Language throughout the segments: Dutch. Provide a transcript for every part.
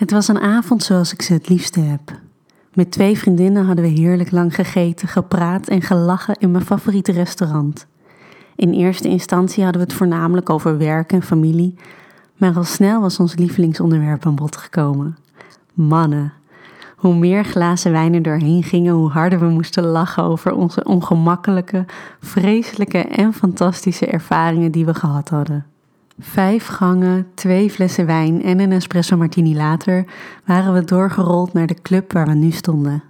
Het was een avond zoals ik ze het liefste heb. Met twee vriendinnen hadden we heerlijk lang gegeten, gepraat en gelachen in mijn favoriete restaurant. In eerste instantie hadden we het voornamelijk over werk en familie, maar al snel was ons lievelingsonderwerp aan bod gekomen: mannen. Hoe meer glazen wijn er doorheen gingen, hoe harder we moesten lachen over onze ongemakkelijke, vreselijke en fantastische ervaringen die we gehad hadden. Vijf gangen, twee flessen wijn en een espresso martini later waren we doorgerold naar de club waar we nu stonden.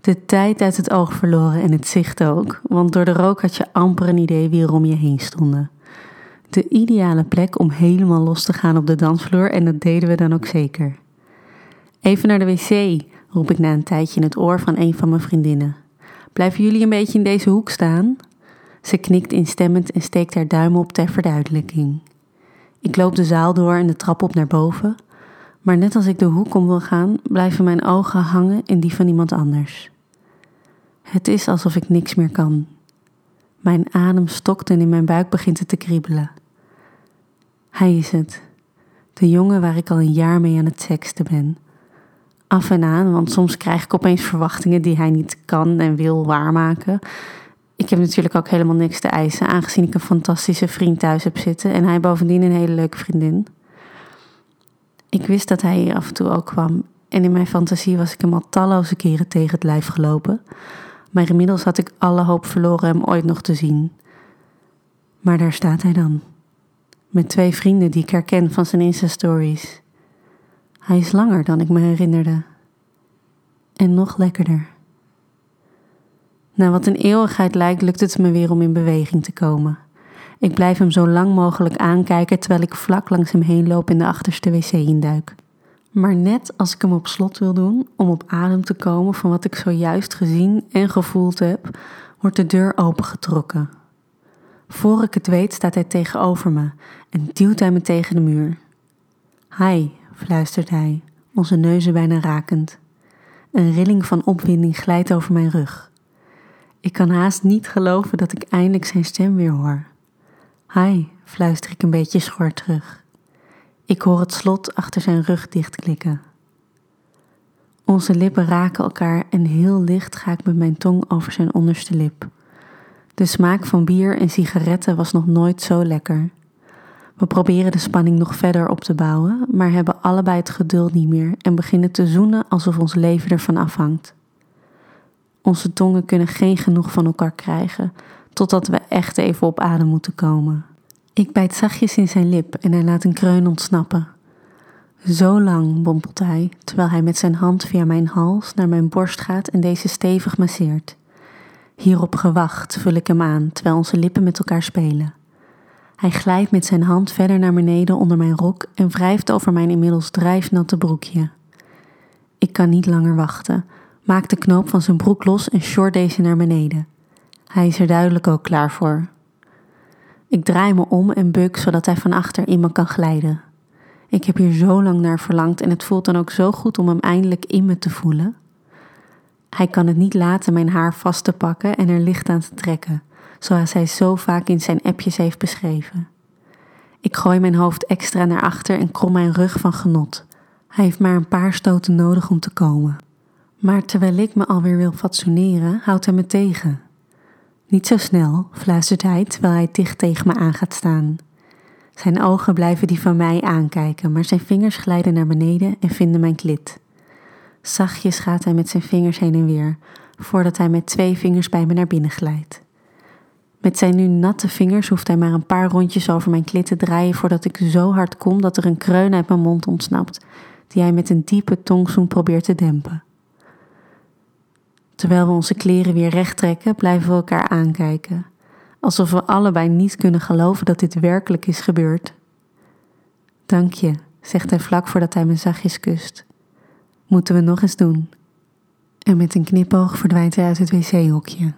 De tijd uit het oog verloren en het zicht ook, want door de rook had je amper een idee wie er om je heen stonden. De ideale plek om helemaal los te gaan op de dansvloer en dat deden we dan ook zeker. Even naar de wc, roep ik na een tijdje in het oor van een van mijn vriendinnen. Blijven jullie een beetje in deze hoek staan? Ze knikt instemmend en steekt haar duim op ter verduidelijking. Ik loop de zaal door en de trap op naar boven, maar net als ik de hoek om wil gaan, blijven mijn ogen hangen in die van iemand anders. Het is alsof ik niks meer kan. Mijn adem stokt en in mijn buik begint het te kriebelen. Hij is het, de jongen waar ik al een jaar mee aan het seksten ben. Af en aan, want soms krijg ik opeens verwachtingen die hij niet kan en wil waarmaken. Ik heb natuurlijk ook helemaal niks te eisen, aangezien ik een fantastische vriend thuis heb zitten en hij bovendien een hele leuke vriendin. Ik wist dat hij hier af en toe ook kwam en in mijn fantasie was ik hem al talloze keren tegen het lijf gelopen, maar inmiddels had ik alle hoop verloren hem ooit nog te zien. Maar daar staat hij dan, met twee vrienden die ik herken van zijn Insta-stories. Hij is langer dan ik me herinnerde. En nog lekkerder. Na wat een eeuwigheid lijkt, lukt het me weer om in beweging te komen. Ik blijf hem zo lang mogelijk aankijken terwijl ik vlak langs hem heen loop in de achterste wc induik. Maar net als ik hem op slot wil doen om op adem te komen van wat ik zojuist gezien en gevoeld heb, wordt de deur opengetrokken. Voor ik het weet staat hij tegenover me en duwt hij me tegen de muur. Hi, fluistert hij, onze neuzen bijna rakend. Een rilling van opwinding glijdt over mijn rug. Ik kan haast niet geloven dat ik eindelijk zijn stem weer hoor. Hi, fluister ik een beetje schor terug. Ik hoor het slot achter zijn rug dichtklikken. Onze lippen raken elkaar en heel licht ga ik met mijn tong over zijn onderste lip. De smaak van bier en sigaretten was nog nooit zo lekker. We proberen de spanning nog verder op te bouwen, maar hebben allebei het geduld niet meer en beginnen te zoenen alsof ons leven ervan afhangt. Onze tongen kunnen geen genoeg van elkaar krijgen, totdat we echt even op adem moeten komen. Ik bijt zachtjes in zijn lip en hij laat een kreun ontsnappen. Zo lang, bompelt hij, terwijl hij met zijn hand via mijn hals naar mijn borst gaat en deze stevig masseert. Hierop gewacht vul ik hem aan, terwijl onze lippen met elkaar spelen. Hij glijdt met zijn hand verder naar beneden onder mijn rok en wrijft over mijn inmiddels drijfnatte broekje. Ik kan niet langer wachten, maak de knoop van zijn broek los en short deze naar beneden. Hij is er duidelijk ook klaar voor. Ik draai me om en buk zodat hij van achter in me kan glijden. Ik heb hier zo lang naar verlangd en het voelt dan ook zo goed om hem eindelijk in me te voelen. Hij kan het niet laten mijn haar vast te pakken en er licht aan te trekken, zoals hij zo vaak in zijn appjes heeft beschreven. Ik gooi mijn hoofd extra naar achter en krom mijn rug van genot. Hij heeft maar een paar stoten nodig om te komen. Maar terwijl ik me alweer wil fatsoeneren, houdt hij me tegen. Niet zo snel, fluistert hij terwijl hij dicht tegen me aan gaat staan. Zijn ogen blijven die van mij aankijken, maar zijn vingers glijden naar beneden en vinden mijn klit. Zachtjes gaat hij met zijn vingers heen en weer, voordat hij met twee vingers bij me naar binnen glijdt. Met zijn nu natte vingers hoeft hij maar een paar rondjes over mijn klit te draaien voordat ik zo hard kom dat er een kreun uit mijn mond ontsnapt, die hij met een diepe tongzoen probeert te dempen. Terwijl we onze kleren weer recht trekken, blijven we elkaar aankijken, alsof we allebei niet kunnen geloven dat dit werkelijk is gebeurd. Dank je, zegt hij vlak voordat hij me zachtjes kust. Moeten we nog eens doen? En met een knipoog verdwijnt hij uit het wc-hokje.